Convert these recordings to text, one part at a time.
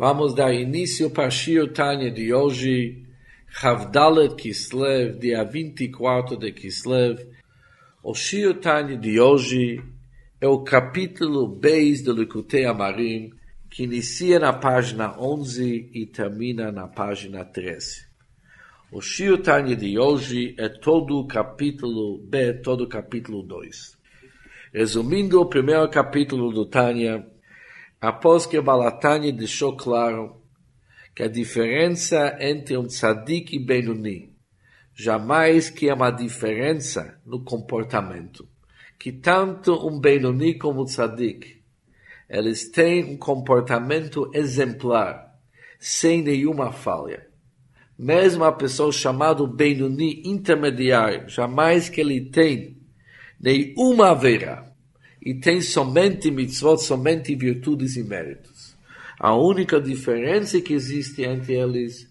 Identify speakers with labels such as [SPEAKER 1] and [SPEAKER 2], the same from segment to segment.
[SPEAKER 1] Vamos dar início para Shio Tanya de hoje, Havdalet Kislev, dia 24 de Kislev. O Shio Tanya de hoje é o capítulo 10 do Likutei Amarim, que inicia na página 11 e termina na página 13. O Shio Tanya de hoje é todo o capítulo B, todo o capítulo 2. Resumindo o primeiro capítulo do Tanya, após que Balatani deixou claro que a diferença entre um tzadik e Benuni jamais que é uma diferença no comportamento, que tanto um Benuni como um tzadik, eles têm um comportamento exemplar, sem nenhuma falha. Mesmo a pessoa chamada Benuni intermediário, jamais que ele tem nenhuma haverá e tem somente mitzvot, somente virtudes e méritos. A única diferença que existe entre eles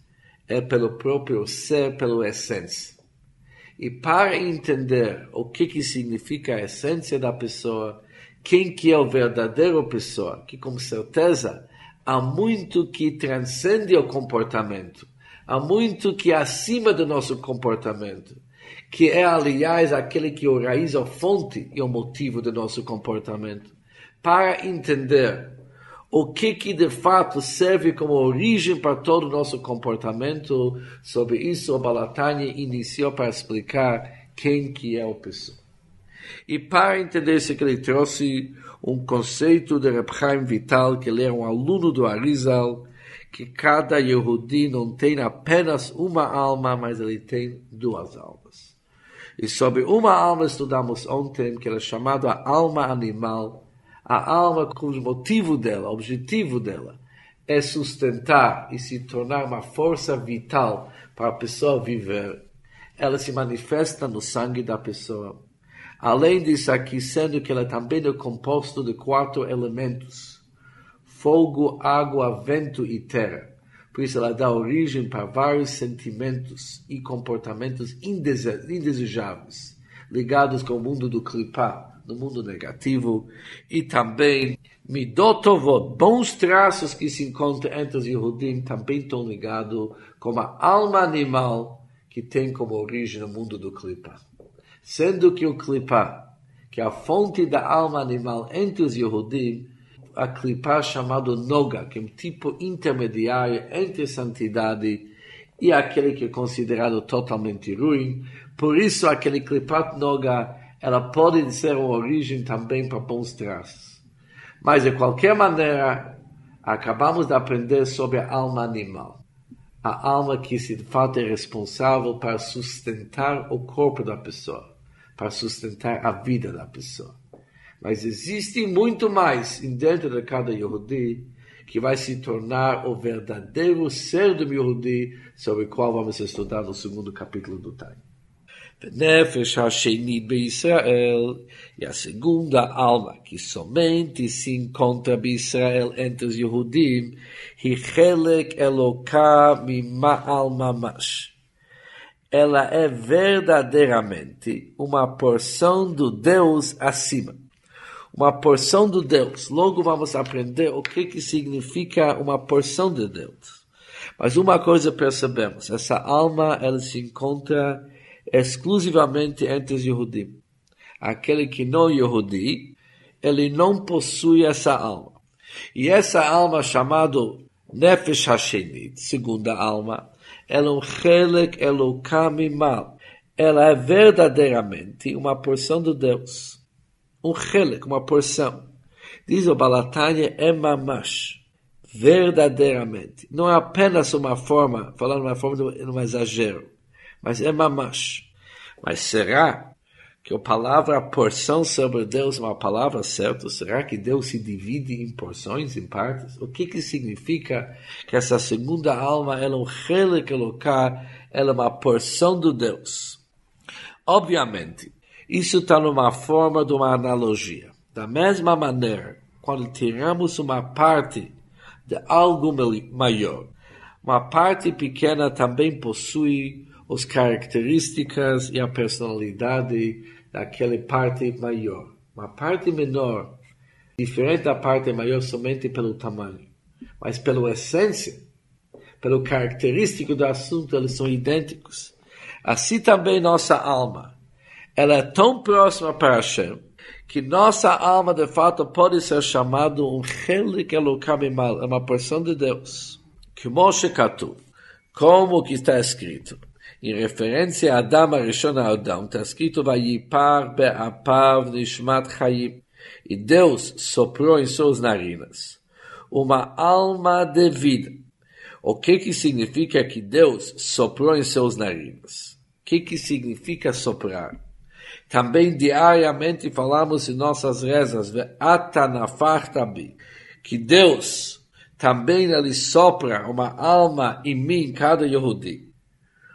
[SPEAKER 1] é pelo próprio ser, pela essência. E para entender o que, que significa a essência da pessoa, quem que é o verdadeiro pessoa, que com certeza há muito que transcende o comportamento, há muito que é acima do nosso comportamento que é, aliás, aquele que o raiz, a fonte e o motivo do nosso comportamento, para entender o que que de fato serve como origem para todo o nosso comportamento. Sobre isso, o Balatani iniciou para explicar quem que é o pessoa. E para entender isso ele trouxe um conceito de Reb Chaim Vital, que ele era um aluno do Arizal, que cada Yehudi não tem apenas uma alma, mas ele tem duas almas. E sobre uma alma estudamos ontem, que era chamada a alma animal, a alma cujo motivo dela, objetivo dela, é sustentar e se tornar uma força vital para a pessoa viver. Ela se manifesta no sangue da pessoa. Além disso, aqui sendo que ela também é composto de quatro elementos: fogo, água, vento e terra. Por isso ela dá origem para vários sentimentos e comportamentos indesejáveis, ligados com o mundo do clipá, no mundo negativo, e também midotovot, bons traços que se encontram entre os Yehudim, também estão ligados com a alma animal que tem como origem o mundo do clipá. Sendo que o clipá, que é a fonte da alma animal entre os Yehudim, a clipar chamado Noga, que é um tipo intermediário entre santidade e aquele que é considerado totalmente ruim. Por isso, aquele clipat Noga, ela pode ser uma origem também para bons traços. Mas, de qualquer maneira, acabamos de aprender sobre a alma animal. A alma que, de fato, é responsável para sustentar o corpo da pessoa, para sustentar a vida da pessoa. Mas existe muito mais dentro de cada Yehudi que vai se tornar o verdadeiro ser do Yehudi, sobre o qual vamos estudar no segundo capítulo do Tânia. Nefesh Hashenit Israel e a segunda alma que somente se encontra Israel entre os Yehudim, Hichelek Eloká Mima'al Mamash. Ela é verdadeiramente uma porção do Deus acima uma porção do Deus. Logo vamos aprender o que, que significa uma porção de Deus. Mas uma coisa percebemos, essa alma ela se encontra exclusivamente entre os Yehudim. Aquele que não é Yehudi, ele não possui essa alma. E essa alma chamada Nefesh Hashenit, segunda alma, ela é um Chelek Elokam Mal. Ela é verdadeiramente uma porção do Deus um chelik, uma porção. Diz o Balatanya, é mamash, verdadeiramente. Não é apenas uma forma, falando uma forma de um exagero, mas é mamash. Mas será que a palavra porção sobre Deus é uma palavra certa? Será que Deus se divide em porções, em partes? O que que significa que essa segunda alma ela é um local, ela é uma porção do Deus? Obviamente, isso está numa forma de uma analogia. Da mesma maneira, quando tiramos uma parte de algo maior, uma parte pequena também possui as características e a personalidade daquela parte maior. Uma parte menor, diferente da parte maior somente pelo tamanho. mas pela essência, pelo característico do assunto, eles são idênticos. Assim também nossa alma, ela é tão próxima para Hashem, que nossa alma de fato pode ser chamada um Chelik Elokam uma porção de Deus. Que como que está escrito, em referência a Adam Arishon Adam, está escrito Vayipar Be'apav Nishmat Chayim, e Deus soprou em suas narinas uma alma de vida. O que que significa que Deus soprou em seus narinas? O que que significa soprar? Também diariamente falamos em nossas rezas, que Deus também ele sopra uma alma em mim, cada Yehudi.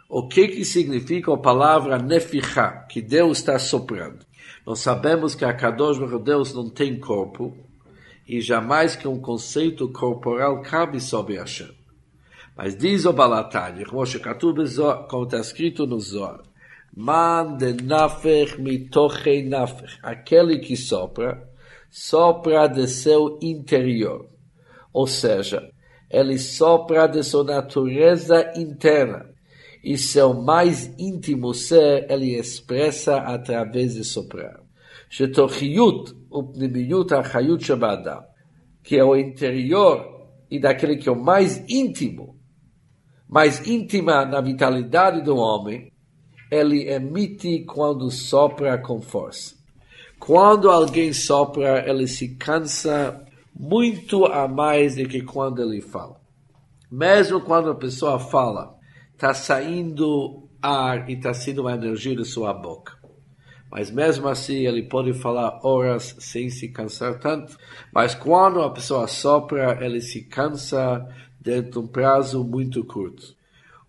[SPEAKER 1] O que que significa a palavra nefichá, que Deus está soprando? Nós sabemos que a Kadosh Deus não tem corpo, e jamais que um conceito corporal cabe sobre Hashem. Mas diz o Balatani, como está escrito no Zohar, Man de nafech mitochei nafech. Aquele que sopra, sopra de seu interior. Ou seja, ele sopra de sua natureza interna. E seu mais íntimo ser ele expressa através de soprar. Shetochiyut upnimiyut achayut shabada. Que é o interior e daquele que é o mais íntimo, mais íntima na vitalidade do homem, ele emite quando sopra com força. Quando alguém sopra, ele se cansa muito a mais do que quando ele fala. Mesmo quando a pessoa fala, está saindo ar e está saindo uma energia de sua boca. Mas mesmo assim ele pode falar horas sem se cansar tanto. Mas quando a pessoa sopra, ele se cansa dentro de um prazo muito curto.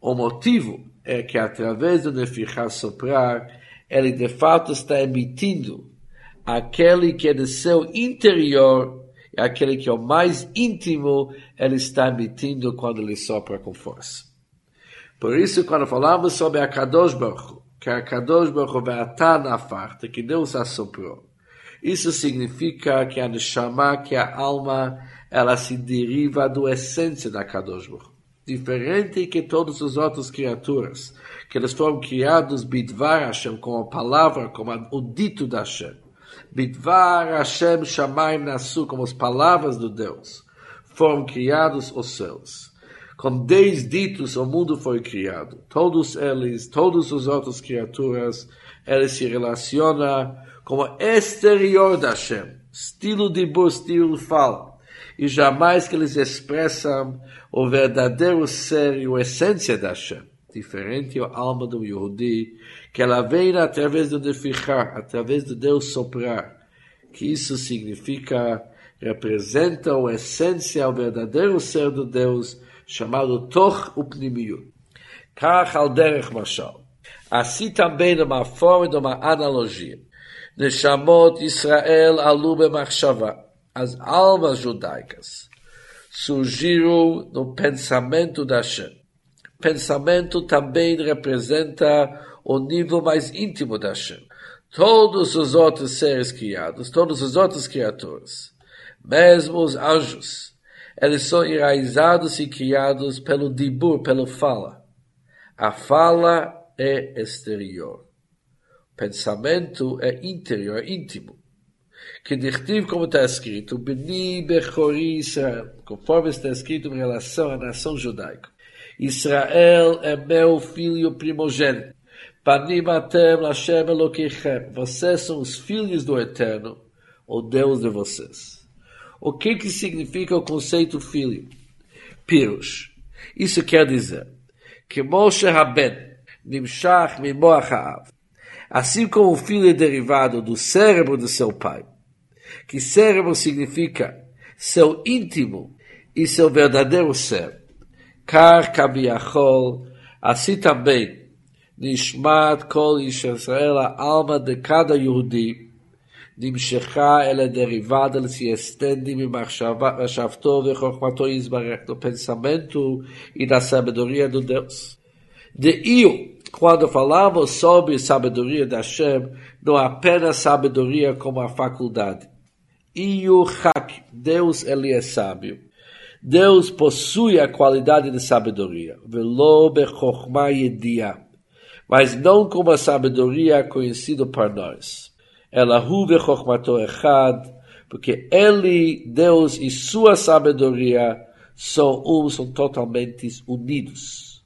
[SPEAKER 1] O motivo é que através do Nefichá soprar, ele de fato está emitindo aquele que é do seu interior, aquele que é o mais íntimo, ele está emitindo quando ele sopra com força. Por isso, quando falamos sobre a Kadosh Baruch que a Kadosh Baruch na farta, que Deus assoprou, isso significa que a Neshama, que a alma, ela se deriva do essência da Kadosh Baruch diferente que todas as outras criaturas, que eles foram criados bidvar Hashem, com a palavra, como o dito da Hashem. Bidvar Hashem Shamaim Nasu, como as palavras do Deus, foram criados os céus. Com dez ditos o mundo foi criado. Todos eles, todas as outras criaturas, eles se relacionam como exterior da Hashem. Estilo de estilo fala e jamais que eles expressam o verdadeiro ser e a essência da Hashem. Diferente a alma do Yehudi, que ela vem através do Nefichar, através de Deus soprar, que isso significa, representa a essência, o verdadeiro ser do Deus, chamado Toch Upnimiyut. Kach al derech mashal. Assim também numa forma de uma analogia. Neshamot Israel alu b'machshava as almas judaicas surgiram no pensamento da Hashem. Pensamento também representa o nível mais íntimo da Hashem. Todos os outros seres criados, todas as outras criaturas, mesmo os anjos, eles são enraizados e criados pelo dibur, pelo fala. A fala é exterior. Pensamento é interior, é íntimo que dirtiv como está escrito, Beni Bechori Israel, conforme está escrito em relação à nação judaica. Israel é meu filho primogênito. Panim atem Lashem Elokechem. Vocês são os filhos do Eterno, o Deus de vocês. O que que significa o conceito filho? Pirush. Isso quer dizer que Moshe Haben, Nimshach Mimoach Haav, assim como o filho é derivado do cérebro de seu pai, que cérebro significa seu íntimo e seu verdadeiro ser. Kar kabiachol, assim também, nishmat kol Israel, a alma de cada Yehudi, נמשכה אל הדריבד, ela se estende ממחשבתו וחוכמתו יזברך, do pensamento e da sabedoria do Deus. De eu, quando falamos sobre sabedoria da Hashem, não apenas sabedoria como a faculdade, Iuhak, Deus ele é sábio. Deus possui a qualidade de sabedoria. Mas não como a sabedoria conhecida por nós. Ela hu bechokhmato echad. Porque ele, Deus e sua sabedoria são um, são totalmente unidos.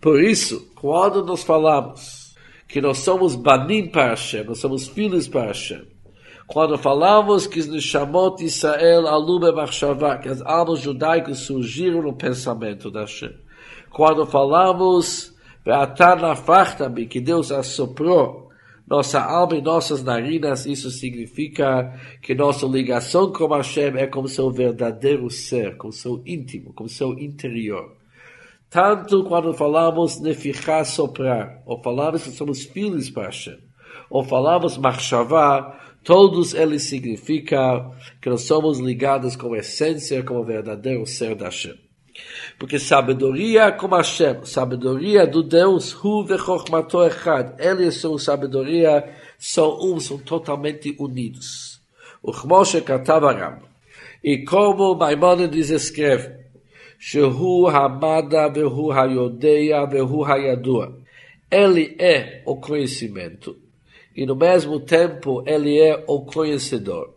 [SPEAKER 1] Por isso, quando nós falamos que nós somos banim para Hashem, nós somos filhos para Hashem, quando falamos que chamou de Israel alube machshavá, que as almas judaicas surgiram no pensamento da Hashem. Quando falamos que Deus assoprou nossa alma e nossas narinas, isso significa que nossa ligação com Hashem é como seu verdadeiro ser, como seu íntimo, como seu interior. Tanto quando falamos nefichá soprar, ou falamos que somos filhos para Hashem, ou falamos machshavá, Todos eles significam que nós somos ligados com a essência, com o verdadeiro ser da Hashem. Porque sabedoria como Hashem, sabedoria do Deus, Hu vechokmato echad, ele e sua sabedoria são um, são totalmente unidos. O Chmoshe Katav E como Maimonides escreve, Shehu Hamada vehu hayodeia vehu hayadua. Ele é o conhecimento e no mesmo tempo ele é o conhecedor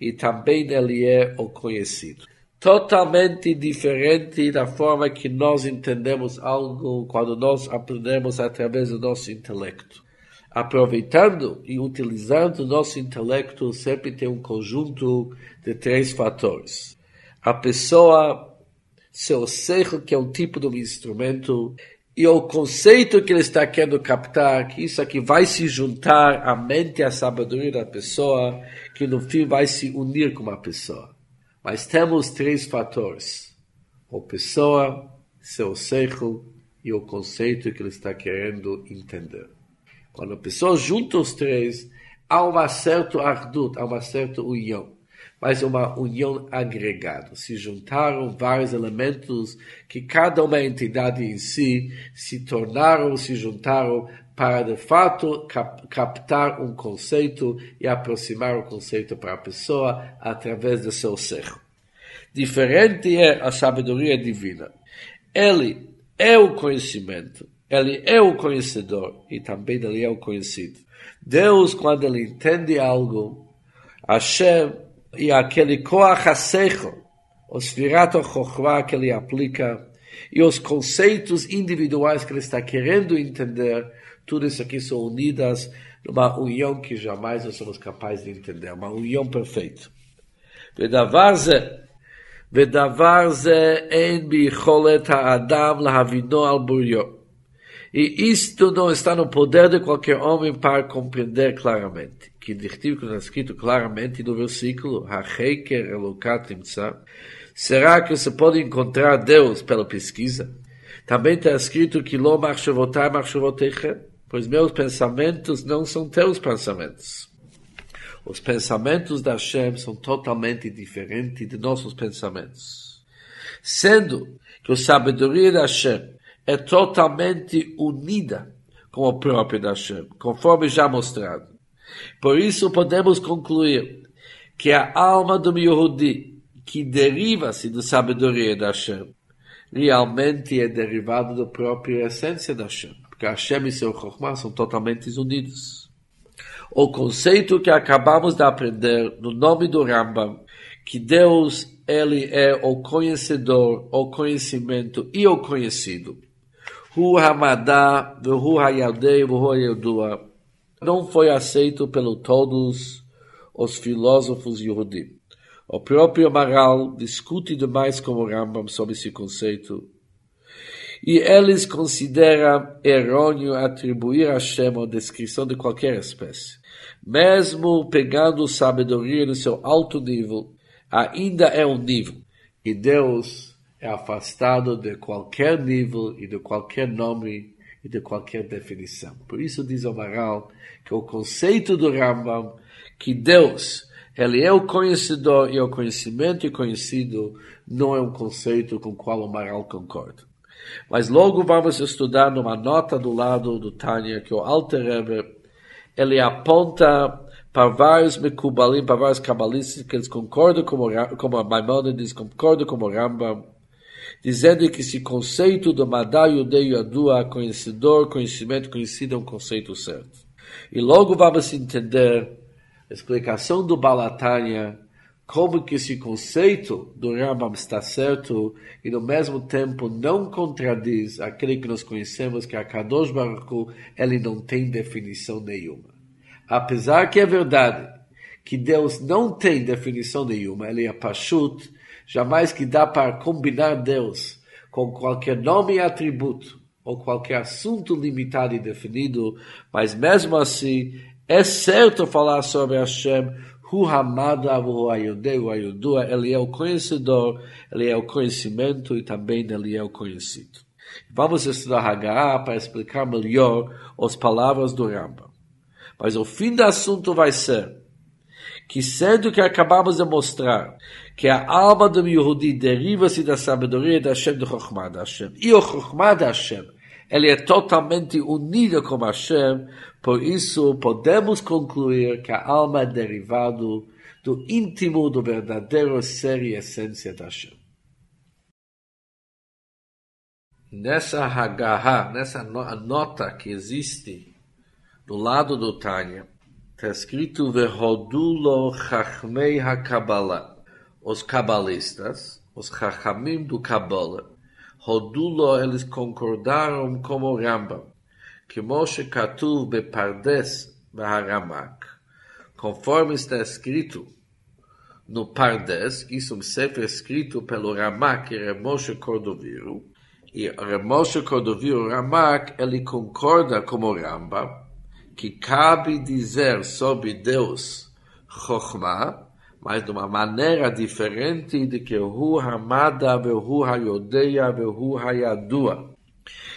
[SPEAKER 1] e também ele é o conhecido. Totalmente diferente da forma que nós entendemos algo quando nós aprendemos através do nosso intelecto. Aproveitando e utilizando o nosso intelecto sempre tem um conjunto de três fatores. A pessoa, seu cerro, que é um tipo de um instrumento, e o conceito que ele está querendo captar, que isso aqui vai se juntar à mente e à sabedoria da pessoa, que no fim vai se unir com uma pessoa. Mas temos três fatores: a pessoa, seu cerro e o conceito que ele está querendo entender. Quando a pessoa junta os três, há uma certa ardut, há uma certa união mas uma união agregada. Se juntaram vários elementos que cada uma entidade em si se tornaram, se juntaram para de fato cap captar um conceito e aproximar o conceito para a pessoa através do seu ser. Diferente é a sabedoria divina. Ele é o conhecimento, ele é o conhecedor e também ele é o conhecido. Deus, quando ele entende algo, Hashem e aquele Koach HaSeichel, os Virato Chokhmah que ele aplica, e os conceitos individuais que ele está querendo entender, tudo isso aqui são unidas numa união que jamais nós somos capazes de entender, uma união perfeita. ודבר זה, ודבר זה אין ביכולת האדם להבינו על בוריו. E isto não está no poder de qualquer homem para compreender claramente. Que que está escrito claramente no versículo, Hacheker Elokat será que você pode encontrar Deus pela pesquisa? Também está escrito que Lo Machshavotai Machshavotechem, pois meus pensamentos não são teus pensamentos. Os pensamentos da Hashem são totalmente diferentes de nossos pensamentos. Sendo que a sabedoria da Hashem é totalmente unida com o próprio Hashem, conforme já mostrado. Por isso podemos concluir que a alma do Yehudi, que deriva-se da sabedoria da Hashem, realmente é derivada da própria essência da Hashem, porque Hashem e seu Chokhmah são totalmente unidos. O conceito que acabamos de aprender no nome do Rambam, que Deus ele é o conhecedor, o conhecimento e o conhecido Hu Hamadá, Hu Hayaldei, Hu não foi aceito pelo todos os filósofos Yehudim. O próprio Amaral discute demais com o Rambam sobre esse conceito. E eles consideram errôneo atribuir a Hashem a descrição de qualquer espécie. Mesmo pegando sabedoria no seu alto nível, ainda é um nível. E Deus é afastado de qualquer nível e de qualquer nome e de qualquer definição. Por isso diz o Maral que o conceito do Rambam, que Deus, ele é o conhecedor e o conhecimento e conhecido, não é um conceito com o qual o Maral concorda. Mas logo vamos estudar numa nota do lado do Tânia que o Alter Rebbe, ele aponta para vários Mekubalim, para vários cabalistas, que eles concordam com, como a Maimonides, concordam com o Rambam, dizendo que esse conceito do Madá Yudei Yadua, conhecedor, conhecimento conhecido, é um conceito certo. E logo vamos entender a explicação do Balatanya, como que esse conceito do Rambam está certo e no mesmo tempo não contradiz aquele que nós conhecemos que a Kadosh Baruch ele não tem definição nenhuma. Apesar que é verdade que Deus não tem definição nenhuma, ele é Pashut, jamais que dá para combinar Deus com qualquer nome e atributo ou qualquer assunto limitado e definido, mas mesmo assim é certo falar sobre Hashem Hu Hamada Ayudua, ele é o conhecedor, ele é o conhecimento e também ele é o conhecido. Vamos estudar Haggadah para explicar melhor as palavras do Rambam. Mas o fim do assunto vai ser que sendo que acabamos de mostrar que a alma do Yehudi deriva-se da sabedoria da Hashem, do Chokhmah da Hashem, e o Chokhmah da Hashem, ele é totalmente unido com Hashem, por isso podemos concluir que a alma é derivado do íntimo, do verdadeiro ser e essência da Hashem. Nessa Haggaha, nessa nota que existe do lado do Tânia, está escrito Vehodulo Chachmei HaKabbalah. Os cabalistas, os Chachamim do Kabbalah, Rodulo, eles concordaram com o Rambam, que Moshe Katuv Bepardes Baharamak, conforme está escrito no Pardes, isso é um sefer escrito pelo Ramak e Moshe Cordoviro, e Moshe Cordoviro Ramak, ele concorda com o Rambam, que cabe dizer sobre Deus Chokhmah, mas de uma maneira diferente de que Hu Hamada Vehu Hayodeia Vehu Hayadua,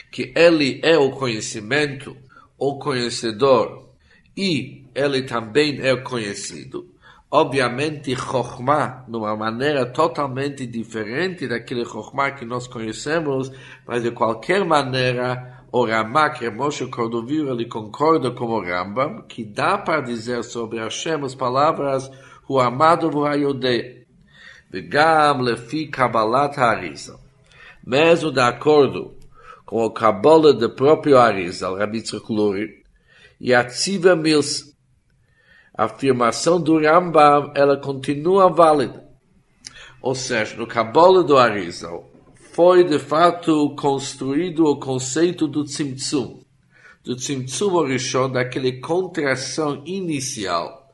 [SPEAKER 1] que ele é o conhecimento, o conhecedor, e ele também é conhecido. Obviamente, Chokhmah, de uma maneira totalmente diferente daquele Chokhmah que nós conhecemos, mas de qualquer maneira, o Ramak Moshe Cordovil ele concorda com o Rambam que dá para dizer sobre Hashem as palavras o amado Vayode vegam lefi Kabbalat arizal. Mesmo de acordo com o Kabbalah do próprio arizal, Rabbi Tzirkluri, e a Tziva a afirmação do Rambam, ela continua válida. Ou seja, no Kabbalah do arizal foi de fato construído o conceito do Tzimtzum, do Tzimtzum Orishon, daquele contração inicial,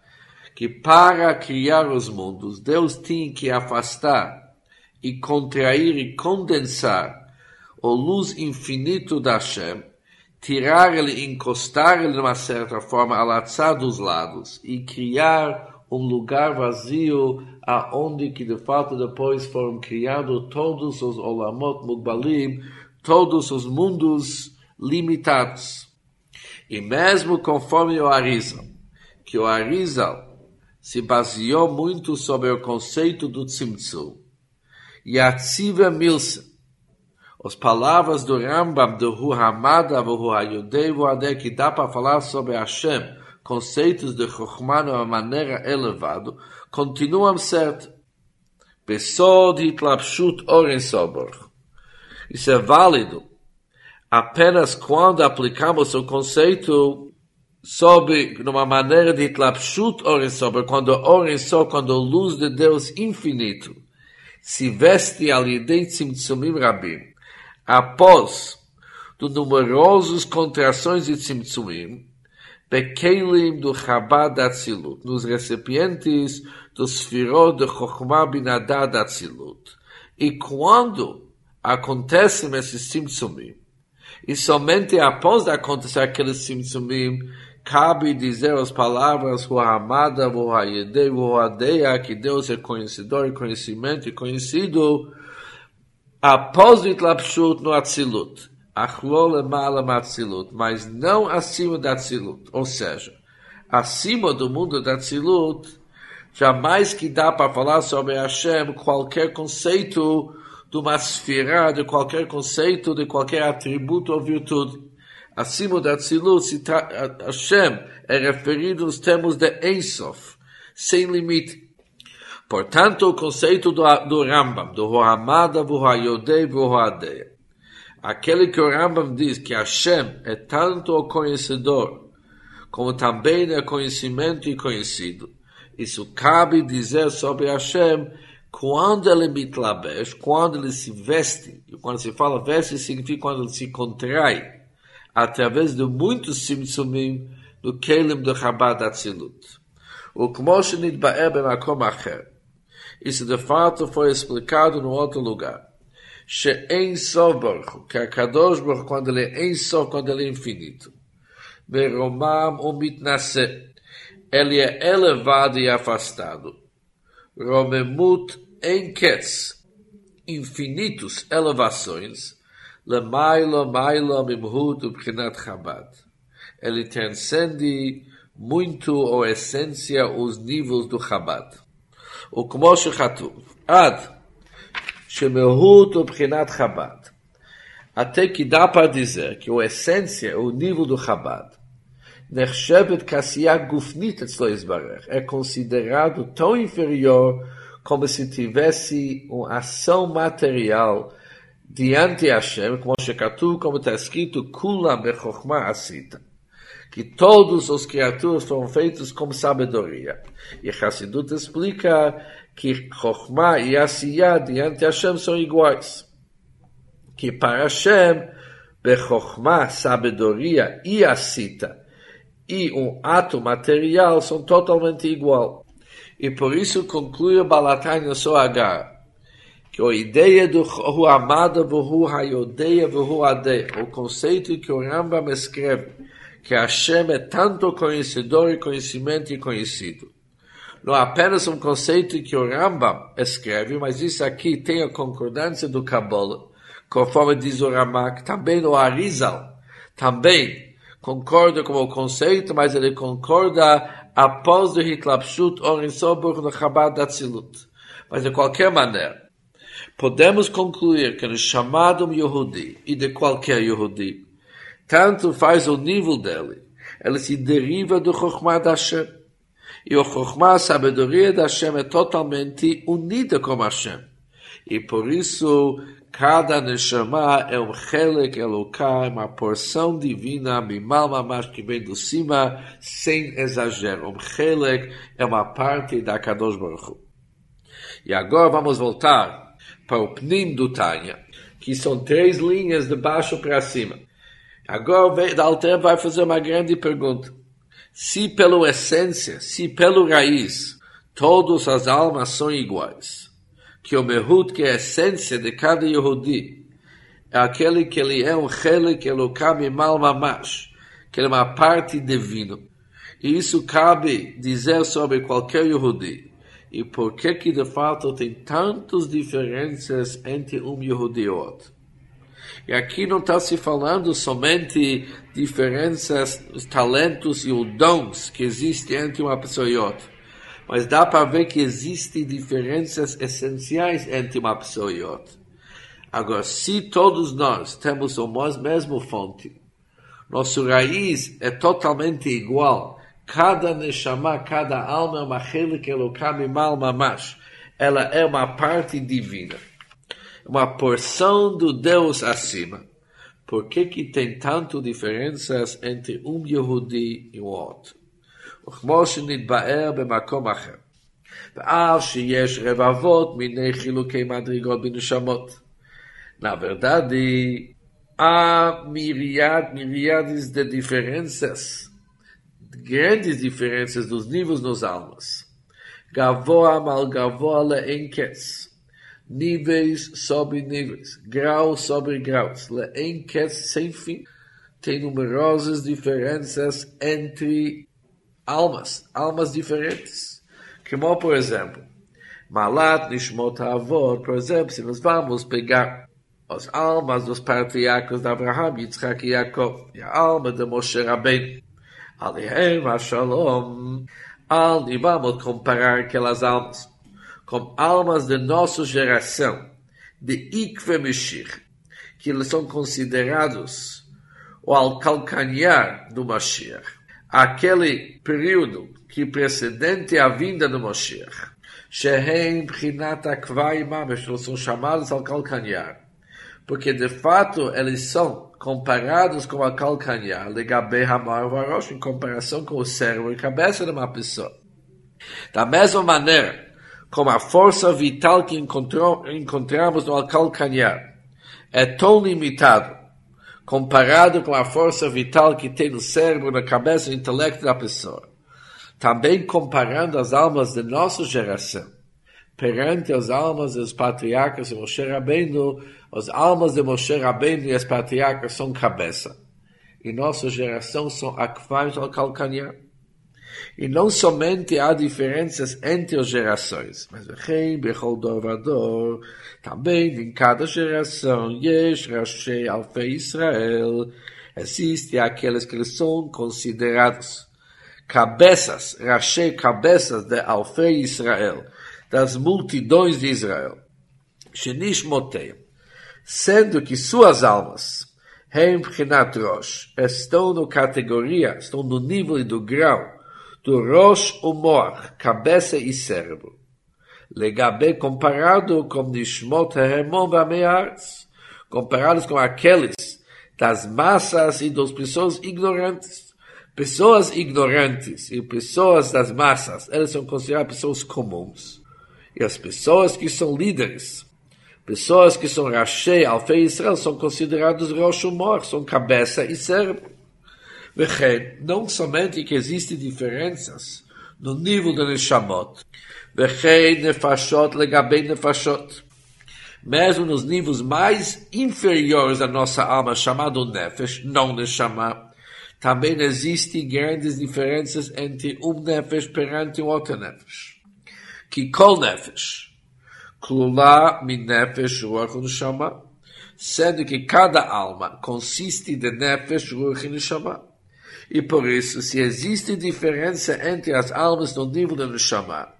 [SPEAKER 1] que para criar os mundos, Deus tinha que afastar e contrair e condensar o luz infinito da Hashem, tirar ele, encostar ele de uma certa forma, alaçar dos lados e criar um lugar vazio aonde que de fato depois foram criados todos os olamot mugbalim, todos os mundos limitados. E mesmo conforme o Arizal, que o Arizal se baseou muito sobre o conceito do Tzimtzum. E a Tziva Milsa, as palavras do Rambam, do Ruhamada, do Ruhayudei, Ruadei, que dá para falar sobre Hashem, conceitos de Chokhmah de uma maneira elevada, continuam certo. Besod hitlapshut oren sobor. Isso é válido apenas quando aplicamos o conceito sobe numa maneira de tlapshut oren sobre, quando oren sobre, quando a luz de Deus infinito se veste ali de tzimtzumim rabim, após de numerosos contrações de tzimtzumim, bekelim do Chabad Atzilut, nos recipientes do Sfirot de Chokhmah Binadad Atzilut. E quando acontecem esses tzimtzumim, e somente após acontecer aqueles tzimtzumim, cabe dizer as palavras o amada, o hayedei, o adeia, que Deus é conhecedor e conhecimento e conhecido, após o itlapshut no atzilut. Achlol emalam atzilut, mas não acima da atzilut. Ou seja, acima do mundo da atzilut, jamais que dá para falar sobre Hashem qualquer conceito de uma esfera, de qualquer conceito, de qualquer atributo ou virtude acima da Tzilut, Hashem é referido nos termos de Ensof, sem limite. Portanto, o conceito do, do Rambam, do Rohamada, do Roadeia, Aquele que o Rambam diz que Hashem é tanto o conhecedor, como também é conhecimento e conhecido. Isso cabe dizer sobre Hashem quando ele mitlabesh, quando ele se veste, e quando se fala veste, significa quando ele se contrai, através de muitos simsumim do Kelim do Chabad Atzilut. O Kmoshe Nidbaer Bemakom Acher. Isso de fato foi explicado no outro lugar. She'en Soberchu, que a Kadosh quando ele é em só, quando ele é infinito. Beromam Umit nasce. ele é elevado e afastado. Romemut Enketz, infinitos elevações. Le Mailo Mimhut Ubkinat Chabad. Ele transcende muito ou essência os níveis do Chabad. O Kmoshe Chatuv. Ad. Shemehut Obrinat Chabad. Até que dá para dizer que a essência, o nível do Chabad, Nechshevet Kassiya Gufnit Etzloisbarer, é considerado tão inferior como se tivesse uma ação material diante a Hashem, como Shekatu, como está escrito, Kulam Bechokma Asita. Que todos os criaturas foram feitos com sabedoria. E Hassidut explica que Chokhmah e Asiyah diante de Hashem são iguais. Que para Hashem, Bechokhmah, sabedoria e Asita, e um ato material são totalmente igual. E por isso conclui o Balatanya Soagar, que a ideia do Hu Amada, Hu Hayodeia, Hu Adeia, o conceito que o Rambam escreve, que Hashem é tanto conhecedor e conhecimento e conhecido. Não é apenas um conceito que o Rambam escreve, mas isso aqui tem a concordância do Kabbalah, conforme diz o Ramak, também o Arizal, também concorda com o conceito, mas ele concorda após o Hitlapshut Orinsobur no Chabad Atzilut. Mas de qualquer maneira, podemos concluir que no chamado Yehudi e de qualquer Yehudi, tanto faz o nível dele. Ele se deriva do Chokhmah Hashem. E o Chokhmah, a sabedoria da Hashem, é totalmente unida com Hashem. E por isso, cada Neshama é um Chelek Eloká, uma porção divina, Mimal Mamash, que vem do cima, sem exagero. Um Chelek é uma parte da Kadosh Baruch Hu. E agora vamos voltar para o Pnim do Tanya, que são três linhas de baixo para cima. Agora o Alter vai fazer uma grande pergunta. Se pela essência, se pelo raiz, todas as almas são iguais, que o Mehut, que é a essência de cada Yehudi, é aquele que ele é um Chelik Elokam Mal Mamash, que ele é uma parte divina. E isso cabe dizer sobre qualquer Yehudi. E por que que de fato tem tantas diferenças entre um Yehudi e outro? E aqui não está se falando somente diferenças, os talentos e os dons que existem entre uma pessoa e outra. Mas dá para ver que existem diferenças essenciais entre uma pessoa e outra. Agora, se todos nós temos a mesma fonte, nosso raiz é totalmente igual. Cada neshama, cada alma é uma mamash. Ela é uma parte divina uma porção do Deus acima. Por que que tem tanto diferenças entre um Yehudi e o outro? וכמו שנתבאר במקום אחר. ואף שיש רבבות מיני חילוקי מדרגות בנשמות. Na verdade, há myriad, myriades de diferenças, grandes diferenças dos níveis nos almas. Gavoa mal gavoa le enkes níveis sobre níveis, graus sobre graus, que sem fim tem numerosas diferenças entre almas, almas diferentes. Como, por exemplo, Malat Nishmot Avot, por exemplo, se nós vamos pegar as almas dos patriarcas de Abraham, Yitzhak e Yaakov, e a alma de Moshe Rabbeinu, Alehem Shalom, al vamos comparar aquelas almas como almas de nossa geração, de Ikve Meshir, que eles são considerados ou ao calcanhar do Mashiach. Aquele período que precedente à vinda do Mashiach. Shehem Brinat Akvai Mamesh, eles são chamados ao calcanhar. Porque de fato eles são comparados com a calcanhar, legabe Hamar Varosh, em comparação com o cérebro e cabeça de uma pessoa. Da mesma maneira, como a força vital que encontramos no calcanhar é tão limitado comparado com a força vital que tem no cérebro, na cabeça e no intelecto da pessoa. Também comparando as almas de nossa geração perante as almas dos patriarcas de Moshe Rabbeinu, as almas de Moshe Rabbeinu e as patriarcas são cabeça. E nossa geração são aquários ao calcanhar. E não somente há diferenças entre as gerações, mas também em cada geração, Israel, existe aqueles que são considerados cabeças, Rashi cabeças de Alfe Israel, das multidões de Israel. Shenishmoteim, sendo que suas almas, Hem Rosh, estão no categoria, estão no nível do grau Rosh Humor, cabeça e cérebro. Legabe comparado com Nishmot Hermon Bamearz, comparados com aqueles das massas e das pessoas ignorantes. Pessoas ignorantes e pessoas das massas, elas são consideradas pessoas comuns. E as pessoas que são líderes, pessoas que são Rashei, Alfei Israel, são considerados Rosh Humor, são cabeça e cérebro. וכן, não somente que existem diferenças no nível do Neshamot, וכן nefashot לגבי nefashot, mesmo nos níveis mais inferiores da nossa alma, chamado Nefesh, não Neshama, também existem grandes diferenças entre um Nefesh perante um outro Nefesh. Que kol Nefesh, klula min Nefesh Ruach Neshama, sendo que cada alma consiste de Nefesh Ruach Neshama. E por isso, se existe diferença entre as almas no nível do Neshama,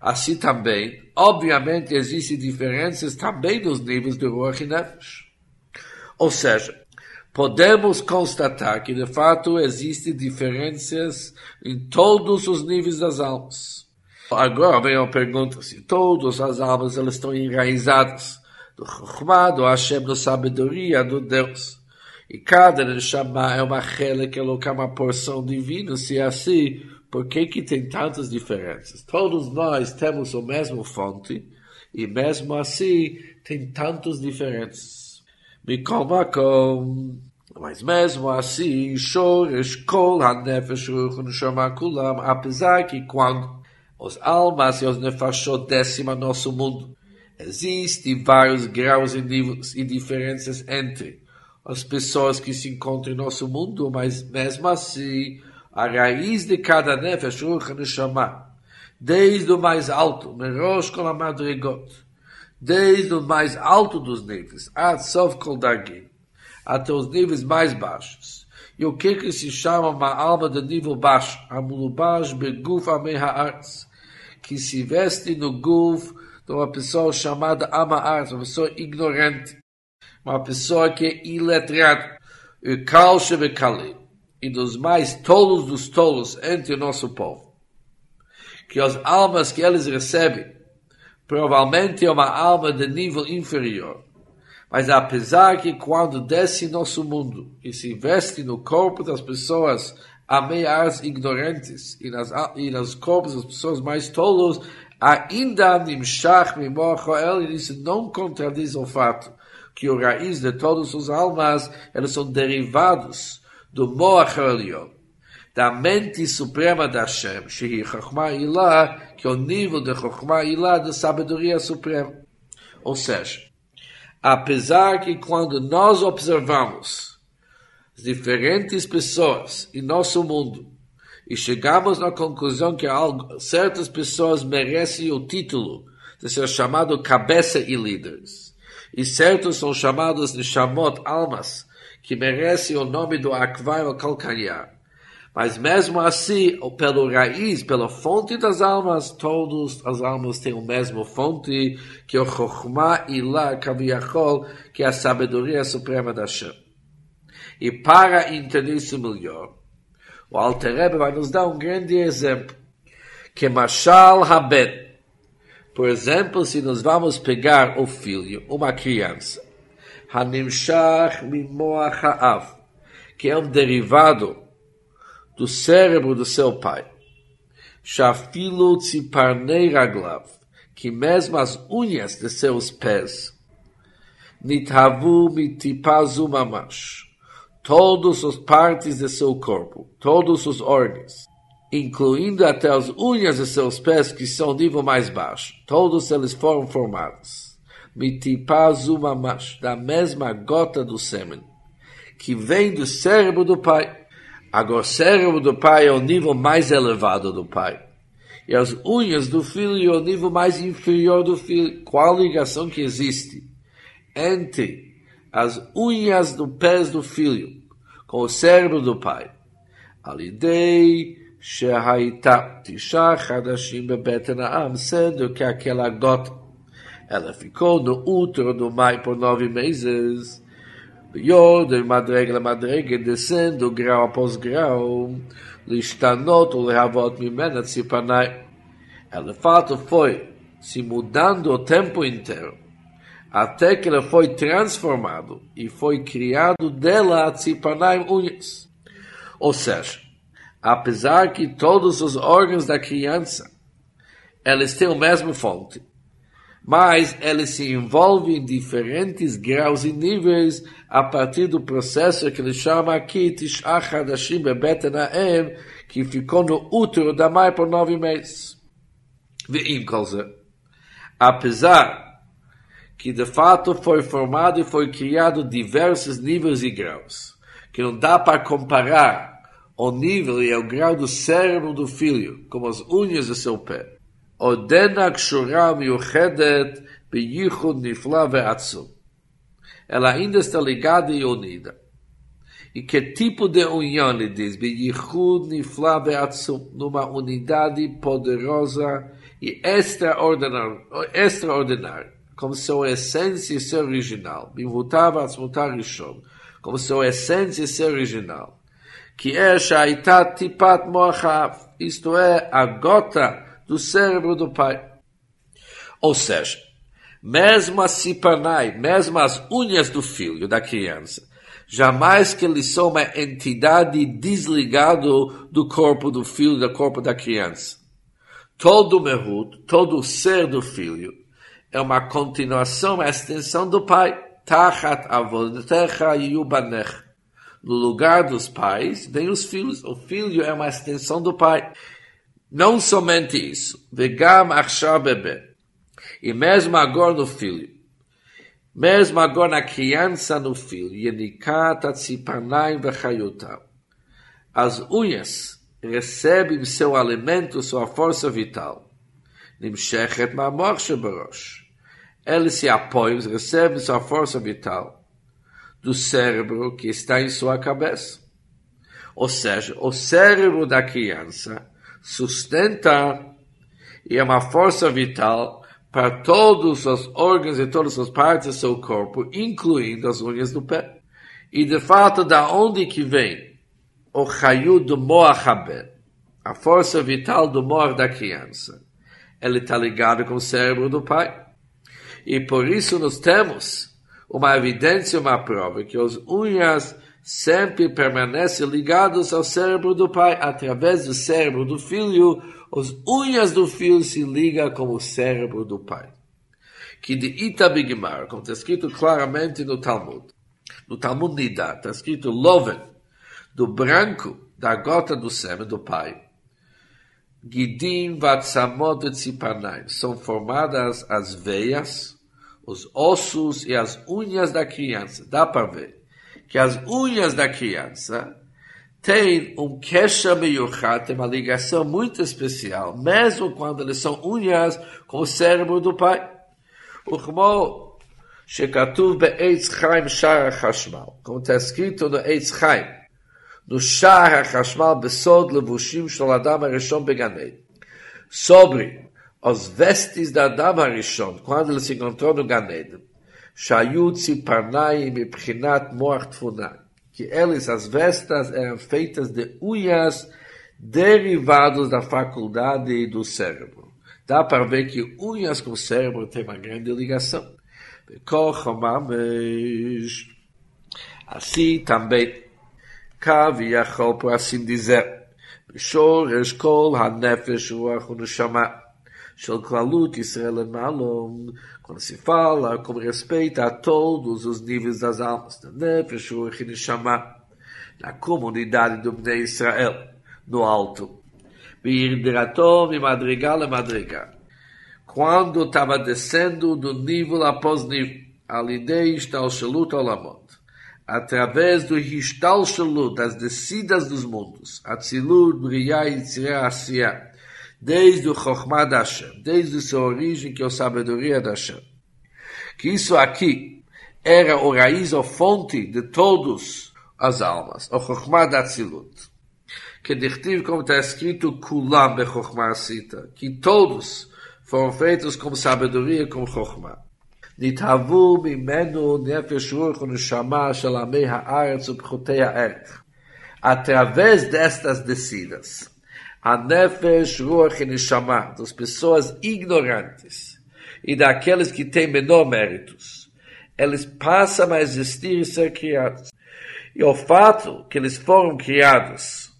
[SPEAKER 1] assim também, obviamente, existem diferenças também nos níveis do Ruach e Nefesh. Ou seja, podemos constatar que, de fato, existem diferenças em todos os níveis das almas. Agora vem a pergunta se todas as almas elas estão enraizadas do Chokhmah, do Hashem, da sabedoria do Deus. E cada Neshama é uma rela que colocar uma porção divina, se é assim, por que que tem tantas diferenças? Todos nós temos o mesmo fonte, e mesmo assim tem tantas diferenças. Mikomakom, mas mesmo assim, Shoresh Kol HaNefesh Ruch Neshama Kulam, apesar que quando os almas e os nefashot descem a nosso mundo, existem vários graus e, níveis, e diferenças entre as pessoas que se encontram em nosso mundo, mas mesmo assim, a raiz de cada nefesh, Ruach Neshama, desde o mais alto, Merosh Kol Madrigot, desde o mais alto dos níveis, Ad Sof até os níveis mais baixos. E o que que se chama uma alma de nível baixo? Amulubash Beguf Amei Haaretz, que se veste no guf de uma pessoa chamada Ama uma pessoa ignorante uma pessoa que é iletrada, e dos mais tolos dos tolos entre o nosso povo. Que as almas que eles recebem, provavelmente é uma alma de nível inferior. Mas apesar que quando desce nosso mundo e se veste no corpo das pessoas ameias ignorantes e nas, e nos corpos das pessoas mais tolos, ainda nimshach mimocho el, isso não contradiz o fato que o raiz de todas as almas, eles são derivados do Moach Elion, da mente suprema da Hashem, Shehi Chokhmah Ilah, que é o nível de Chokhmah Ilah, da sabedoria suprema. Ou seja, apesar que quando nós observamos diferentes pessoas em nosso mundo, e chegamos na conclusão que algo, certas pessoas merecem o título de ser chamado cabeça e líderes e certos são chamados de chamot almas, que merecem o nome do Akvar ou calcanhar. Mas mesmo assim, pelo raiz, pela fonte das almas, todas as almas têm o mesmo fonte, que é o Chokhmah Ilah Kaviyachol, que é a sabedoria suprema da Hashem. e para entender isso melhor, o Alter Rebbe vai nos dar um grande exemplo, que Mashal Haben. Por exemplo, se nós vamos pegar o filho, uma criança, Hanimshach Mimoach Ha'av, que é um derivado do cérebro do seu pai, Shafilu Tziparnei Raglav, que mesmo as unhas de seus pés, Nithavu Mitipazu Mamash, todas as partes de seu corpo, todos os órgãos, incluindo até as unhas de seus pés que são nível mais baixo, todos eles foram formados. Mitipazu Mamash, da mesma gota do sêmen, que vem do cérebro do pai. Agora, o cérebro do pai é o nível mais elevado do pai. E as unhas do filho é o nível mais inferior do filho. Qual a ligação que existe entre as unhas do pés do filho com o cérebro do pai? Alidei Shehaita Tisha Hadashim Betanaam, sendo que aquela gota ela ficou no útero do mãe por nove meses. Yod, madrega, madrega, descendo grau após grau. Listanot, lehavot mimena, tzipanai. Ela, fato, foi se mudando o tempo inteiro, até que ele foi transformado e foi criado dela a tzipanai unhas. Ou seja, apesar que todos os órgãos da criança, eles têm o mesmo fonte, mas ele se envolve em diferentes graus e níveis a partir do processo que ele chama aqui Tish'ah Hadashim Bebeten Ha'em, que ficou no útero da mãe por nove meses. Veim. Apesar que de fato foi formado e foi criado diversos níveis e graus, que não dá para comparar o nível é o grau do cérebro do filho, como as unhas de seu pé. Odena kshura miuchedet beyichud nifla ve'atzum. Ela ainda está ligada e unida. E que tipo de união ele diz? Beyichud nifla ve'atzum. Numa unidade poderosa e extraordinária. extraordinária como sua essência e seu original. Bimvutav atzmutar rishon. Como sua essência e seu original. Que é shaitat tipat moachav, isto é, a gota do cérebro do pai. Ou seja, mesmo a cipanai, mesmo as unhas do filho, da criança, jamais que eles são uma entidade desligada do corpo do filho, do corpo da criança. Todo o mehut, todo o ser do filho, é uma continuação, uma extensão do pai. Tachat avodetecha yubanech. No lugar dos pais, vem os filhos. O filho é uma extensão do pai. Não somente isso, vegam achar bebê. E mesmo agora no filho, mesmo agora na criança no filho. As unhas recebem seu alimento, sua força vital. Nimshechet. Eles se apoiam, recebem sua força vital do cérebro que está em sua cabeça. Ou seja, o cérebro da criança sustenta e é uma força vital para todos os órgãos e todas as partes do seu corpo, incluindo as unhas do pé. E de fato, da onde que vem o raio do Moachaber, a força vital do mor da criança? Ele está ligado com o cérebro do pai. E por isso nós temos uma evidência, uma prova, que as unhas sempre permanecem ligados ao cérebro do pai, através do cérebro do filho, as unhas do filho se ligam com o cérebro do pai. Que de Itabigimar, como está escrito claramente no Talmud, no Talmud Nida, está escrito Loven, do branco da gota do sêmen do pai. Gidim vatsamot tzipanaim, são formadas as veias, os ossos e as unhas da criança. Dá para ver que as unhas da criança têm um queixa meyuchat, tem uma ligação muito especial, mesmo quando eles são unhas com o cérebro do pai. O כמו שכתוב בעץ חיים שער החשמל, como está escrito no עץ חיים, no שער החשמל בסוד לבושים של האדם הראשון בגן sobre as vestes da Adama Rishon, quando ele se encontrou no Ganeden, Shayutzi Parnai Mipchinat Moach que eles, as vestas, eram feitas de unhas derivadas da faculdade e do cérebro. Dá para ver que unhas com o cérebro tem uma grande ligação. Assim também, cabe a por assim dizer, Shores Kol HaNefesh Ruach Unushamah, quando se fala com respeito a todos os níveis das almas, da nefesh, ruach e na comunidade do Bnei Israel, no alto. Quando estava descendo do nível após nível, alidei estalshalut olamot, através do histalshalut, das descidas dos mundos, atzilut, briá e tzirá, desde o Chokhmah da Hashem, desde a sua origem, que é a sabedoria da Hashem. Que isso aqui era o raiz, a fonte de todas as almas, o Chokhmah da Tzilut. Que dichtiv, como está escrito, Kulam be Chokhmah Sita, que todos foram feitos com sabedoria, com Chokhmah. נתהוו ממנו נפש רוח ונשמה של עמי הארץ ובחוטי הערך. Através destas descidas, a nefesh, ruach e neshama, das pessoas ignorantes e daqueles que têm menor méritos. Eles passam a existir e ser criados. E o fato que eles foram criados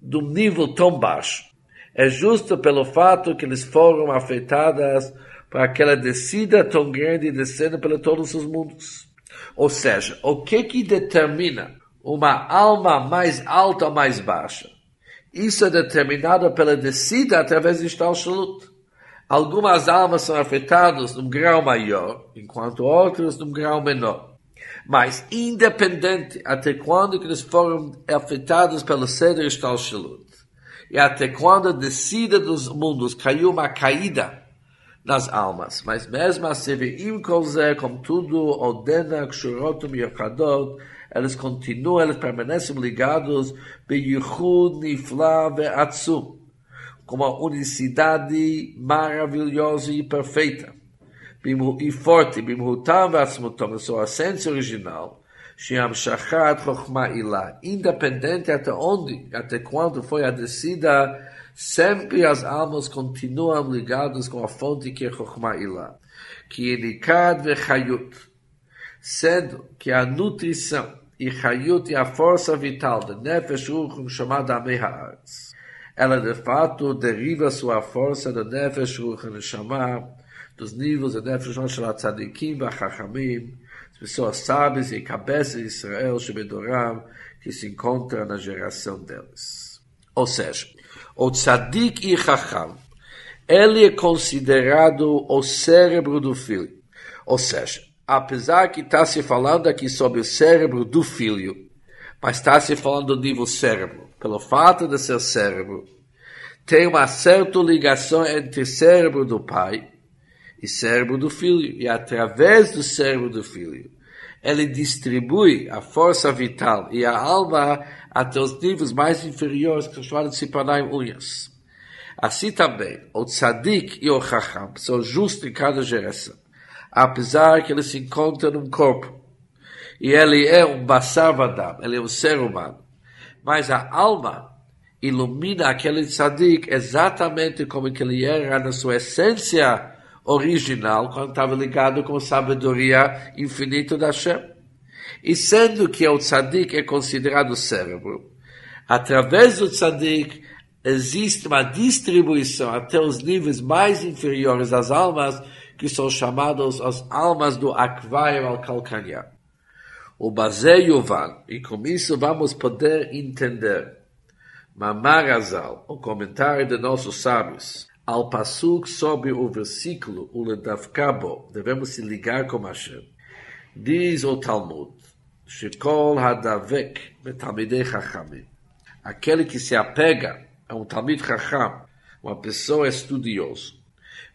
[SPEAKER 1] de um nível tão baixo é justo pelo fato que eles foram afetados por aquela descida tão grande descendo por todos os mundos. Ou seja, o que que determina uma alma mais alta ou mais baixa? Isso é determinado pela descida através de Stalshalut. Algumas almas são afetadas num grau maior, enquanto outras num grau menor. Mas, independente até quando que eles foram afetados pelo Seder Stalshalut, e até quando a descida dos mundos caiu uma caída nas almas. Mas mesmo assim, como tudo ordena, Kshurotum Yochadot, eles continuam, eles permanecem ligados com uma unicidade maravilhosa e perfeita. E forte, Bimhutam sua essência original, Shiam Shachat Chokhmah Ilah, independente até onde, até quando foi a descida, sempre as almas continuam ligadas com a fonte que é Chokhmah Ilah, que é Nikad Vechayut, sendo que a nutrição e Hayut e a força vital de Nefesh Ruchum chamada Amei Haaretz. Ela de fato deriva sua força de Nefesh Ruchum Neshama, dos níveis de Nefesh Ruchum Tzadikim Bachachamim, as pessoas sábias e cabeças de Israel, Shebedoram, que se encontram na geração deles. Ou seja, o Tzadik e Chacham, ele é considerado o cérebro do filho. Ou seja, apesar que está se falando aqui sobre o cérebro do filho, mas está se falando do nível cérebro, pelo fato de ser cérebro, tem uma certa ligação entre cérebro do pai e cérebro do filho, e através do cérebro do filho, ele distribui a força vital e a alma até os níveis mais inferiores que chamados de tornarem unhas. Assim também, o tzadik e o chacham são justos em cada geração apesar que ele se encontra num corpo. E ele é um Basar Vadam, ele é um ser humano. Mas a alma ilumina aquele tzadik exatamente como ele era na sua essência original, quando estava ligado com a sabedoria infinita da Hashem. E sendo que o tzadik é considerado cérebro, através do tzadik existe uma distribuição até os níveis mais inferiores das almas, que são chamados as almas do Akvaim al calcanhar. O Bazé Yovan, e com isso vamos poder entender Mamar Azal, o comentário de nossos sábios, ao Passuk sobre o versículo, o Ledavkabo, devemos se ligar com Hashem. Diz o Talmud, Shekol Hadavek Betamidei Chachamim. Aquele que se apega a um Talmid Chacham, uma pessoa estudiosa,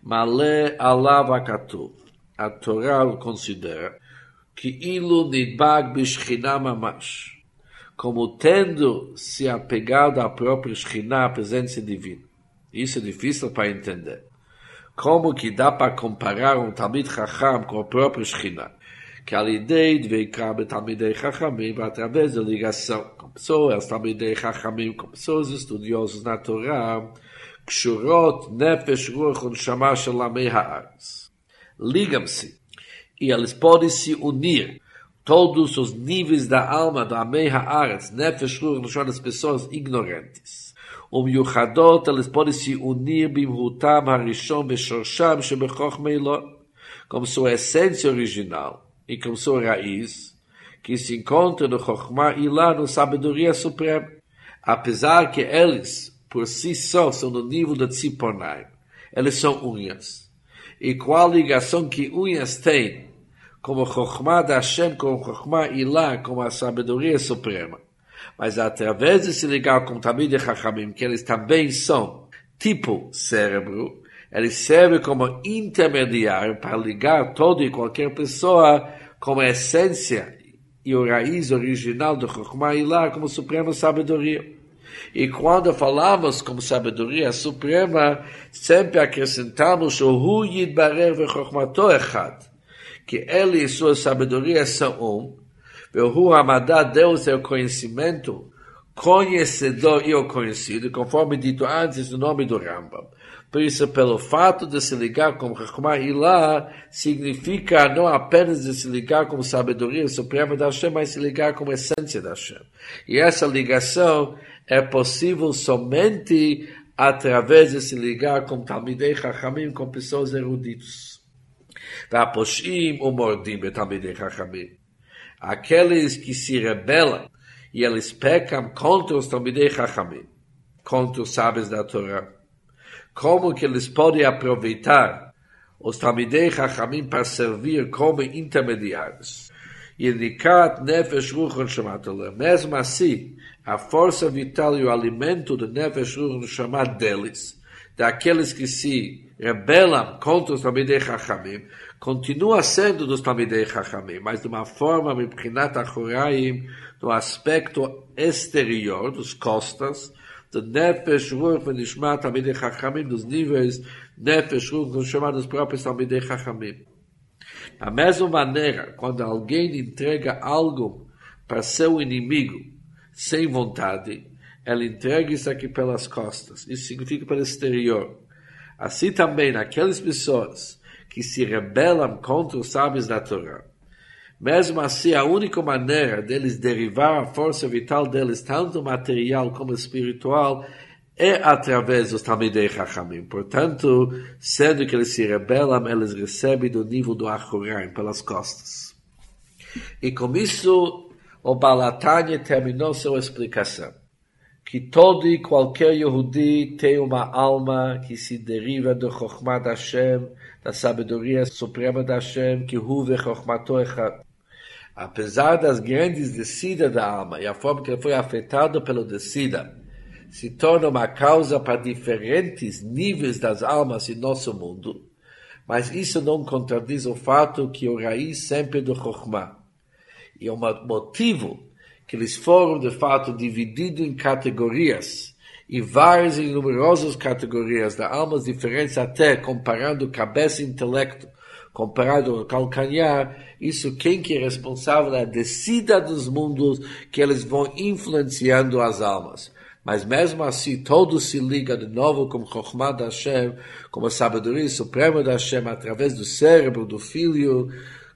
[SPEAKER 1] Malé alav akatuv. A Torá considera que ilu nidbag bishchina mamash, como tendo se apegado à própria Shekhinah, a presença divina. Isso é difícil para entender. Como que dá para comparar um Talmid Chacham com a própria Shekhinah? que a ideia de veikar betamidei chachamim através da ligação com pessoas, tamidei chachamim, com pessoas estudiosos na Torá, קשורות נפש, רוח ונשמה של עמי הארץ. Ligam-se e eles podem se unir todos os níveis da alma da Amei Haaretz, Nefesh Ruach, no das pessoas ignorantes. Um Yuchadot, eles podem se unir bimhutam harishon beshorsham shebechoch meilot, como sua essência original e sua raiz, que se encontra no Chokhmah Ilah, no sabedoria suprema. Apesar que eles, por si só, são no nível da Tziponai, eles são unhas. E qual ligação que unhas têm como Chokhmah da Hashem, como Chokhmah Ilah, como a sabedoria suprema. Mas através de se ligar com Tamid e Chachamim, que eles também são tipo cérebro, eles servem como intermediário para ligar todo e qualquer pessoa como a essência e o raiz original do Chokhmah Ilah, como suprema sabedoria. E quando falamos como sabedoria suprema, sempre acrescentamos o Hu Yidbarer V'Chokhmato Echad que ele e sua sabedoria são um, Vehu Hamadá, Deus é o conhecimento, conhecedor e o conhecido, conforme dito antes no nome do Rambam. Por isso, pelo fato de se ligar com Rahmah Ilah, significa não apenas de se ligar com sabedoria suprema da Hashem, mas se ligar com a essência da Hashem. E essa ligação é possível somente através de se ligar com Talmidei Chachamim, com pessoas eruditos. והפושעים ומורדים בתלמידי חכמים. Aqueles que se rebelam e eles pecam contra os talmidei chachamim, contra os sábios da Torá. Como que eles podem aproveitar os talmidei chachamim para servir como intermediários? E indicar nefesh ruch neshamat Mesmo assim, a força vital e o alimento do nefesh ruch neshamat deles, daqueles que se rebelam contra os talmidei chachamim, continua sendo dos Talmidei Chachamim, mas de uma forma, Mibchinat Achoraim, do aspecto exterior, dos costas, do Nefesh Ruach Venishmat Talmidei Chachamim, dos níveis Nefesh Ruach Venishmat dos próprios Talmidei Chachamim. Da mesma maneira, quando alguém entrega algo para seu inimigo, sem vontade, ele entrega isso aqui pelas costas. Isso significa pelo exterior. Assim também, naquelas pessoas que se rebelam contra os sábios da Torá. Mesmo assim, a única maneira deles derivar a força vital deles, tanto material como espiritual, é através dos Talmidei Chachamim. Portanto, sendo que eles se rebelam, eles recebem do nível do Achoraim, pelas costas. E com isso, o Balatanya terminou sua explicação. Que todo e qualquer Yehudi tem uma alma que se deriva do Chokhmah Hashem, da sabedoria suprema da Hashem, que Huve Chochmato Echad. Apesar das grandes descidas da alma e a forma que ele foi afetado pela descida, se torna uma causa para diferentes níveis das almas em nosso mundo, mas isso não contradiz o fato que o raiz sempre é do Chokhmah. E o motivo que eles foram, de fato, divididos em categorias, e várias e numerosas categorias de almas diferentes, até comparando cabeça e intelecto, comparado ao calcanhar, isso quem que é responsável é a descida dos mundos que eles vão influenciando as almas. Mas mesmo assim, todo se liga de novo com Chokhmah da Hashem, com a sabedoria suprema da Hashem, através do cérebro do filho,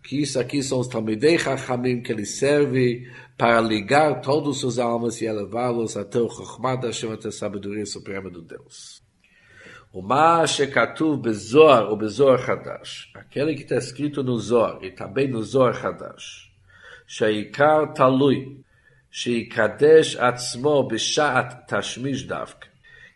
[SPEAKER 1] que isso aqui são os Talmidei Chachamim que ele serve para ligar todos os almas e elevá-los até o Chokhmah da Hashem, até a sabedoria suprema do Deus. O Mashekatuv Bezor, o Bezor Hadash, aquele que está escrito no Zor, e também no Zor Hadash, Sheikar Talui, Sheikadesh Atzmo Bishat Tashmish Davk,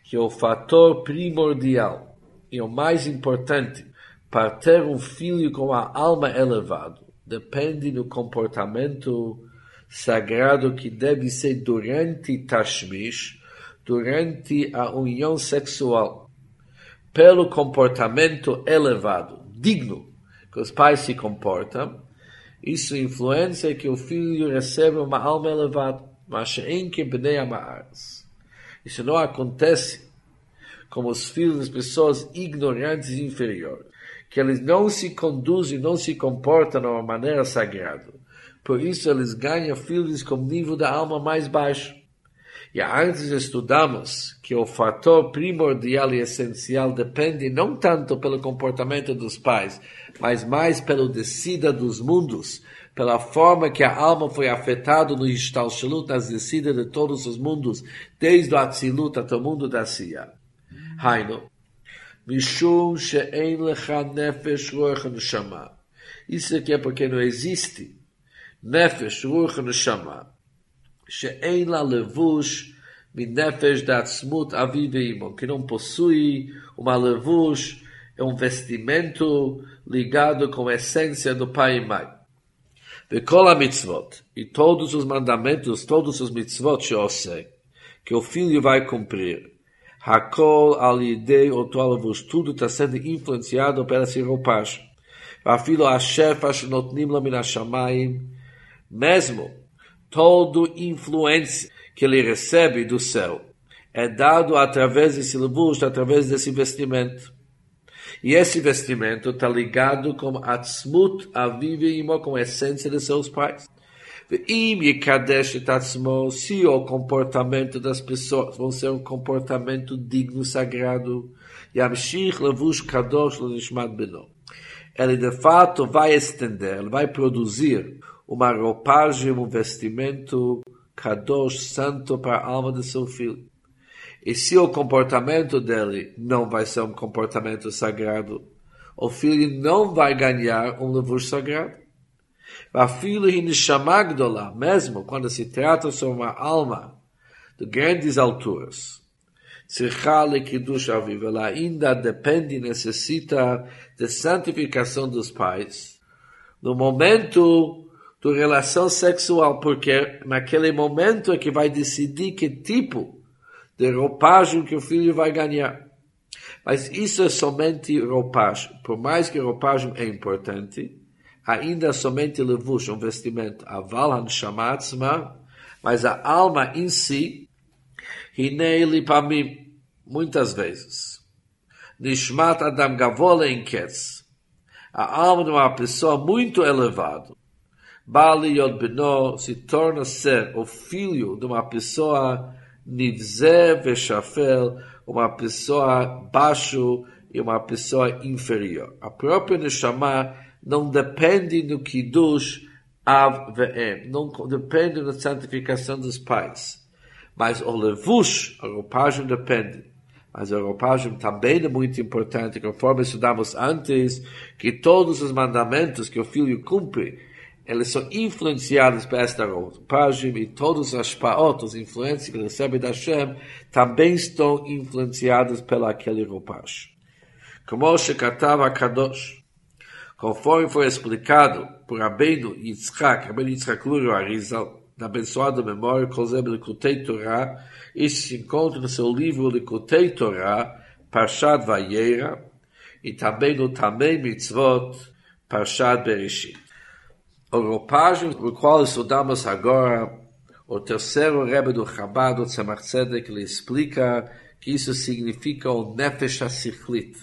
[SPEAKER 1] que é o fator primordial e o mais importante para ter um filho com a alma elevada depende do comportamento sagrado que deve ser durante Tashmish, durante a união sexual, pelo comportamento elevado, digno, que os pais se comportam, isso influencia que o filho receba uma alma elevada, mas em que Isso não acontece como os filhos das pessoas ignorantes e inferiores que eles não se conduzem, não se comportam de uma maneira sagrada. Por isso eles ganham filhos com nível da alma mais baixo. E antes estudamos que o fator primordial e essencial depende não tanto pelo comportamento dos pais, mas mais pelo descida dos mundos, pela forma que a alma foi afetada no Ishtalshalut, nas descidas de todos os mundos, desde o Atzilut até o mundo da Sia. Haino, Mishum she'en lecha nefesh ruach neshama. Isso aqui é porque não existe nefesh ruach neshama. She'en la levush min nefesh datzmut avi ve'imo. Que não possui uma levush, é um vestimento ligado com a essência do pai e mãe. Vekol a mitzvot. E todos os mandamentos, todos os mitzvot que que o filho vai cumprir. Hakol alidei otolavus, tudo está sendo influenciado pela essa roupagem. Afilo Ashef Ashnotnim Lamin Hashamayim, mesmo todo influência que ele recebe do céu é dado através desse levush, através desse vestimento. E esse vestimento está ligado com Atzmut Avivi com a essência de seus pais. Se o comportamento das pessoas vão ser um comportamento digno, sagrado, beno. Ele de fato vai estender, vai produzir uma roupagem, um vestimento kadosh, santo para a alma de seu filho. E se o comportamento dele não vai ser um comportamento sagrado, o filho não vai ganhar um levush sagrado. Vafilo Hinishama mesmo quando se trata sobre uma alma de grandes alturas. Tzirchale Kiddush Aviv, ela ainda depende e necessita de santificação dos pais. No momento da relação sexual, porque naquele momento é que vai decidir que tipo de roupagem que o filho vai ganhar. Mas isso é somente roupagem. Por mais que roupagem é importante, ainda somente levush, um vestimento, aval hanshama atzma, mas a alma em si, hinei lipamim, muitas vezes. Nishmat adam gavola em ketz, a alma de uma pessoa muito elevada, Bali Yod Beno se torna ser o filho de uma pessoa nivze veshafel, uma pessoa baixo e uma pessoa inferior. A própria Neshama não depende do Kiddush Av Ve'em, não depende da santificação dos pais. Mas o Levush, a roupagem depende. Mas a roupagem também é muito importante, conforme estudamos antes, que todos os mandamentos que o filho cumpre, eles são influenciados por esta roupagem e todos as paot, as influências que recebe da Hashem, também estão influenciados pela aquele roupagem. Como se catava Kadosh, conforme foi explicado por Rabbeinu Yitzhak, Rabbeinu Yitzhak Luro Arizal, da abençoada memória, Kozeb Likutei Torah, isso se encontra no seu livro Likutei Torah, Parshat Vayera, e também no Tamei Mitzvot, Parshat Bereshit. Roupagem o qual estudamos agora, o terceiro Rebbe do Chabad, o Tzemach Tzedek, ele explica que isso significa o Nefesh HaSichlit,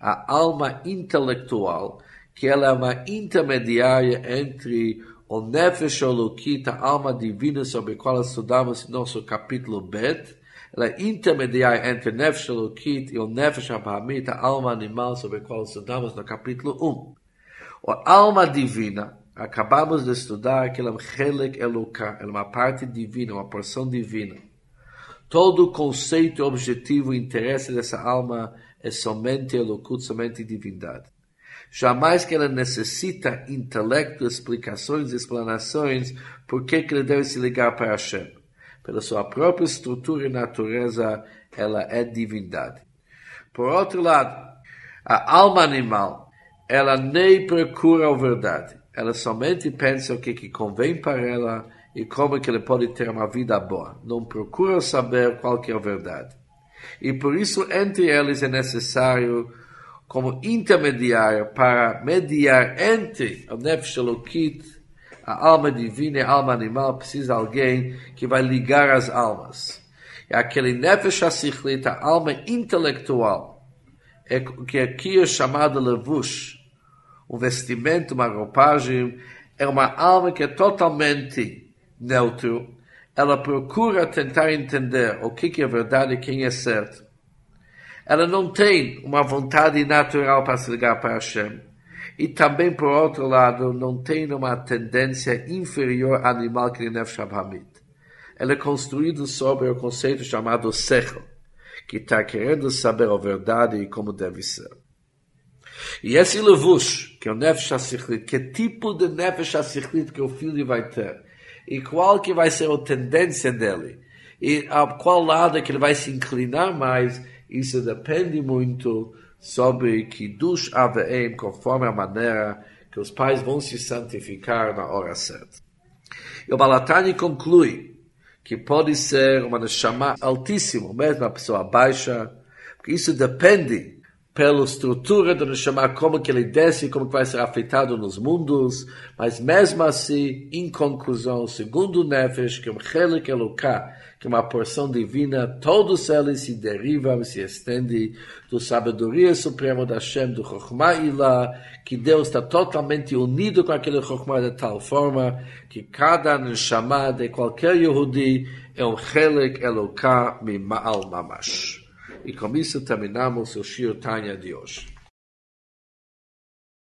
[SPEAKER 1] a alma intelectual, que ela é uma intermediária entre o Nefesh Olukit, a alma divina sobre a qual estudamos em nosso capítulo Bet, ela é intermediária entre o Nefesh Olukit e o Nefesh Abahamit, a alma animal sobre a qual estudamos no capítulo 1. A alma divina, acabamos de estudar que ela é um Helek ela é uma parte divina, uma porção divina. Todo o conceito, objetivo e interesse dessa alma é somente Elokut, somente divindade. Jamais que ela necessita intelecto, explicações, explanações, por que ele deve se ligar para Hashem. Pela sua própria estrutura e natureza, ela é divindade. Por outro lado, a alma animal, ela nem procura a verdade. Ela somente pensa o que, que convém para ela e como que ele pode ter uma vida boa. Não procura saber qual que é a verdade. E por isso, entre eles é necessário como intermediário para mediar entre o Nefesh Elokit, a alma divina e a alma animal, precisa alguém que vai ligar as almas. E aquele Nefesh HaSichlit, a alma intelectual, é que aqui é chamado levush, um vestimento, uma roupagem, é uma alma que é totalmente neutro. Ela procura tentar entender o que é verdade e quem é certo. Ela não tem uma vontade natural para se ligar para Hashem. E também, por outro lado, não tem uma tendência inferior animal que Nefesh Hamid. Ela é construída sobre o conceito chamado Sechel, que está querendo saber a verdade e como deve ser. E esse levush, que é o Nefesh HaSichlit, que tipo de Nefesh HaSichlit que o filho vai ter, e qual que vai ser a tendência dele, e a qual lado que ele vai se inclinar mais, isso depende muito sobre Kiddush Aveim, conforme a maneira que os pais vão se santificar na hora certa. E o Balatani conclui que pode ser uma neshama altíssima, mesmo uma pessoa baixa, porque isso depende pela estrutura do Neshama, como que ele desce, como que vai ser afetado nos mundos, mas mesmo assim, em conclusão, segundo o Nefesh, que é um Chelik Eloká, que é uma porção divina, todos eles se derivam, se estendem do sabedoria suprema da Hashem, do Chokhmah Ilah, que Deus está totalmente unido com aquele Chokhmah de tal forma que cada Neshama de qualquer Yehudi é um Chelik Eloká Mima'al Mamash. E com isso terminamos o Shir Tanya de hoje.